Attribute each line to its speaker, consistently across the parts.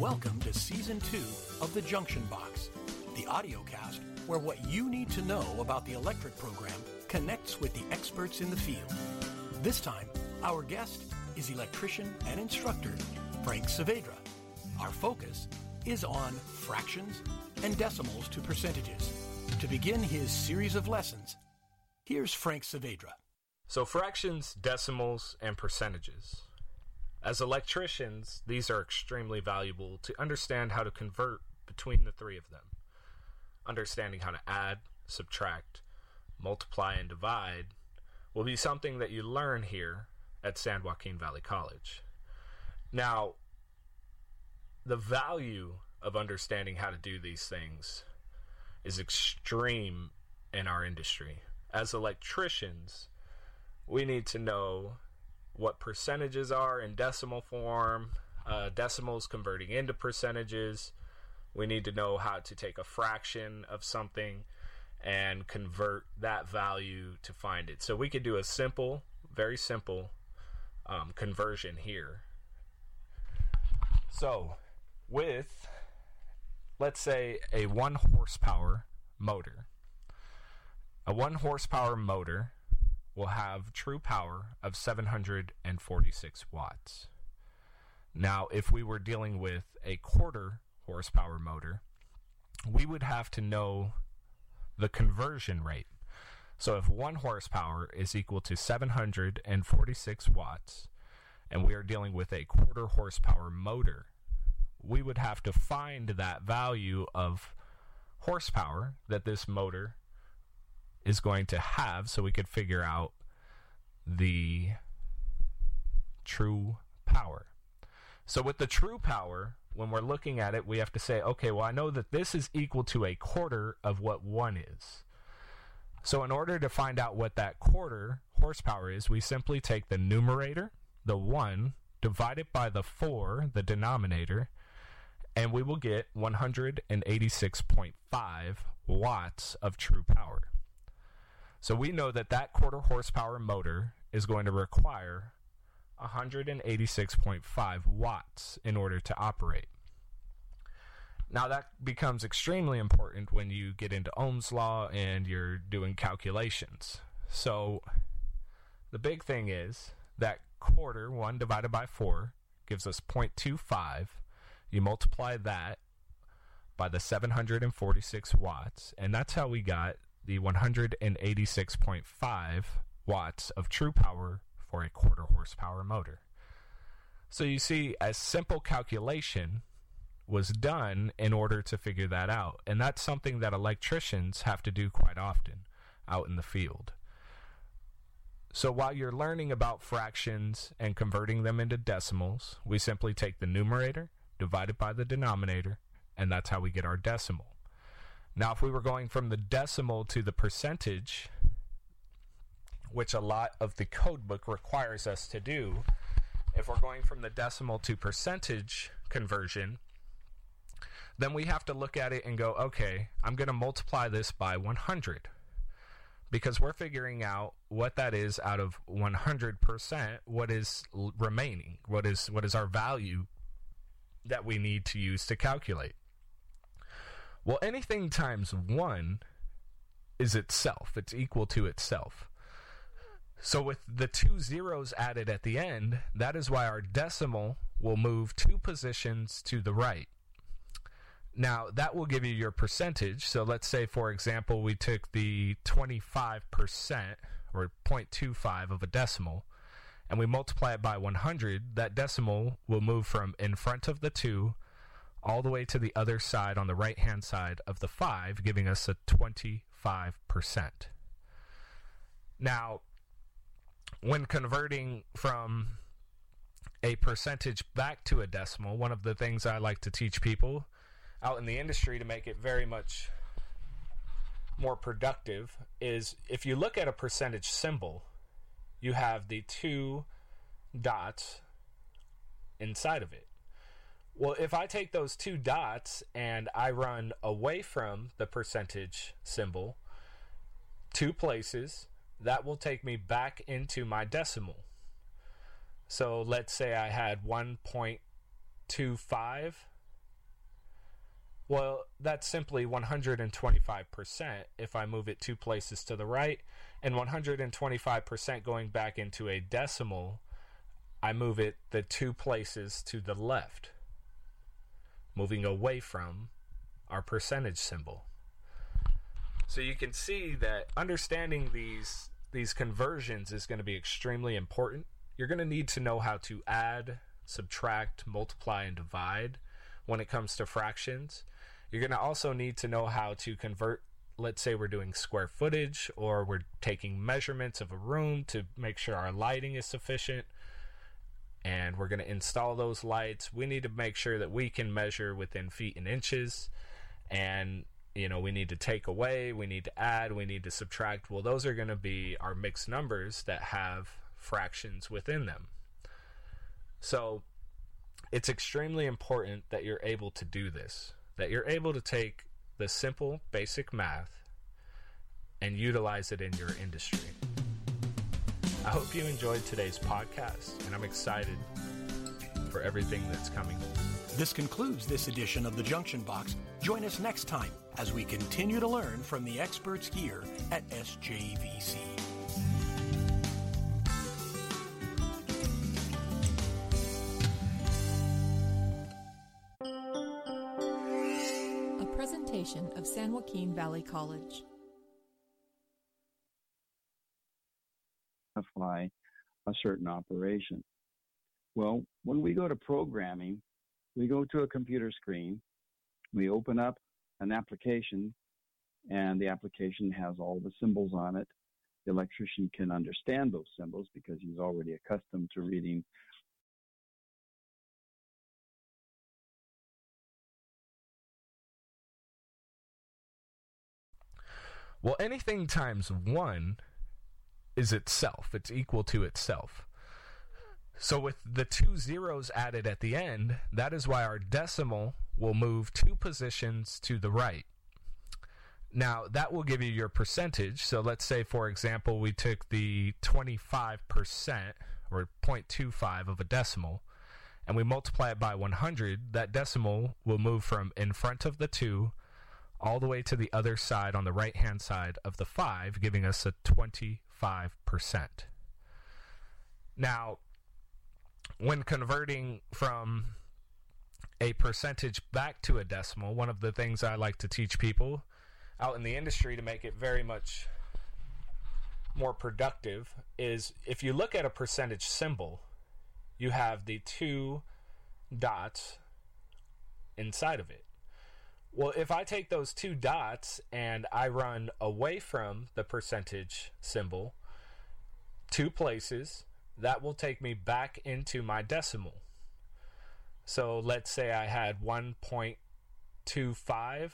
Speaker 1: Welcome to Season 2 of The Junction Box, the audio cast where what you need to know about the electric program connects with the experts in the field. This time, our guest is electrician and instructor Frank Saavedra. Our focus is on fractions and decimals to percentages. To begin his series of lessons, here's Frank Saavedra.
Speaker 2: So, fractions, decimals, and percentages. As electricians, these are extremely valuable to understand how to convert between the three of them. Understanding how to add, subtract, multiply, and divide will be something that you learn here at San Joaquin Valley College. Now, the value of understanding how to do these things is extreme in our industry. As electricians, we need to know what percentages are in decimal form, uh, decimals converting into percentages. We need to know how to take a fraction of something and convert that value to find it. So we could do a simple, very simple um, conversion here. So, with let's say a one horsepower motor, a one horsepower motor will have true power of 746 watts. Now, if we were dealing with a quarter horsepower motor, we would have to know the conversion rate. So if 1 horsepower is equal to 746 watts, and we are dealing with a quarter horsepower motor, we would have to find that value of horsepower that this motor is going to have so we could figure out the true power. So with the true power, when we're looking at it, we have to say, okay, well, I know that this is equal to a quarter of what 1 is. So in order to find out what that quarter horsepower is, we simply take the numerator, the 1, divided by the 4, the denominator, and we will get 186.5 watts of true power. So we know that that quarter horsepower motor is going to require 186.5 watts in order to operate. Now that becomes extremely important when you get into Ohm's law and you're doing calculations. So the big thing is that quarter 1 divided by 4 gives us 0.25. You multiply that by the 746 watts and that's how we got the 186.5 watts of true power for a quarter horsepower motor. So you see, a simple calculation was done in order to figure that out. And that's something that electricians have to do quite often out in the field. So while you're learning about fractions and converting them into decimals, we simply take the numerator, divide it by the denominator, and that's how we get our decimal. Now, if we were going from the decimal to the percentage, which a lot of the code book requires us to do, if we're going from the decimal to percentage conversion, then we have to look at it and go, okay, I'm going to multiply this by 100 because we're figuring out what that is out of 100%, what is remaining, what is what is our value that we need to use to calculate. Well, anything times 1 is itself, it's equal to itself. So with the two zeros added at the end, that is why our decimal will move two positions to the right. Now, that will give you your percentage. So let's say, for example, we took the 25% or 0.25 of a decimal and we multiply it by 100. That decimal will move from in front of the 2 all the way to the other side on the right hand side of the 5, giving us a 25%. Now, when converting from a percentage back to a decimal, one of the things I like to teach people out in the industry to make it very much more productive is if you look at a percentage symbol, you have the two dots inside of it. Well, if I take those two dots and I run away from the percentage symbol two places, that will take me back into my decimal. So let's say I had 1.25 Well, that's simply 125% if I move it two places to the right, and 125% going back into a decimal, I move it the two places to the left, moving away from our percentage symbol. So you can see that understanding these these conversions is going to be extremely important. You're going to need to know how to add, subtract, multiply, and divide when it comes to fractions. You're going to also need to know how to convert, let's say we're doing square footage or we're taking measurements of a room to make sure our lighting is sufficient. And we're going to install those lights. We need to make sure that we can measure within feet and inches. And you know, we need to take away, we need to add, we need to subtract. Well, those are going to be our mixed numbers that have fractions within them. So it's extremely important that you're able to do this, that you're able to take the simple, basic math and utilize it in your industry. I hope you enjoyed today's podcast, and I'm excited for everything that's coming.
Speaker 1: This concludes this edition of the Junction Box. Join us next time as we continue to learn from the experts here at SJVC.
Speaker 3: A presentation of San Joaquin Valley College.
Speaker 4: A certain operation. Well, when we go to programming, we go to a computer screen, we open up an application, and the application has all the symbols on it. The electrician can understand those symbols because he's already accustomed to reading
Speaker 2: Well, anything times 1 is itself, it's equal to itself. So with the two zeros added at the end, that is why our decimal will move two positions to the right. Now, that will give you your percentage. So let's say, for example, we took the 25% or 0.25 of a decimal and we multiply it by 100. That decimal will move from in front of the 2 all the way to the other side on the right hand side of the 5, giving us a 25%. Now, when converting from a percentage back to a decimal, one of the things I like to teach people out in the industry to make it very much more productive is if you look at a percentage symbol, you have the two dots inside of it. Well, if I take those two dots and I run away from the percentage symbol two places, that will take me back into my decimal. So let's say I had 1.25.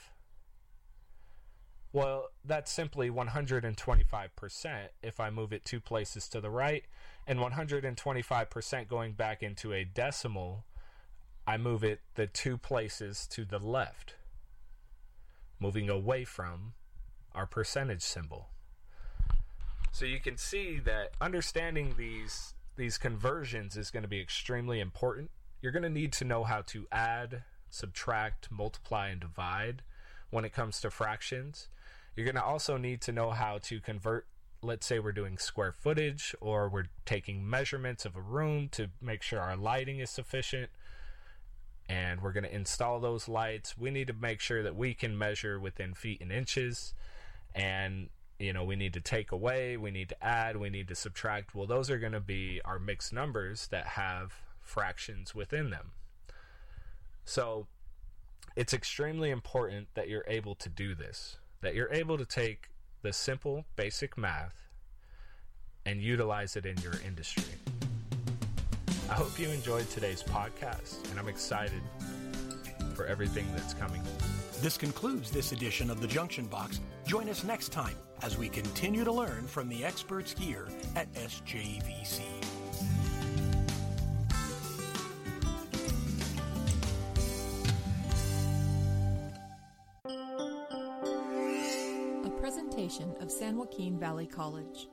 Speaker 2: Well, that's simply 125% if I move it two places to the right, and 125% going back into a decimal, I move it the two places to the left, moving away from our percentage symbol. So you can see that understanding these these conversions is going to be extremely important. You're going to need to know how to add, subtract, multiply, and divide when it comes to fractions. You're going to also need to know how to convert, let's say we're doing square footage or we're taking measurements of a room to make sure our lighting is sufficient. And we're going to install those lights. We need to make sure that we can measure within feet and inches. And you know, we need to take away, we need to add, we need to subtract. Well, those are going to be our mixed numbers that have fractions within them. So it's extremely important that you're able to do this, that you're able to take the simple, basic math and utilize it in your industry. I hope you enjoyed today's podcast, and I'm excited for everything that's coming.
Speaker 1: This concludes this edition of the Junction Box. Join us next time as we continue to learn from the experts here at SJVC.
Speaker 3: A presentation of San Joaquin Valley College.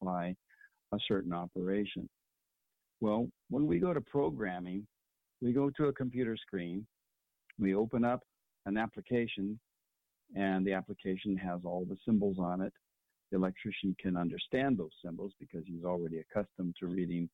Speaker 4: Fly a certain operation. Well, when we go to programming, we go to a computer screen, we open up an application, and the application has all the symbols on it. The electrician can understand those symbols because he's already accustomed to reading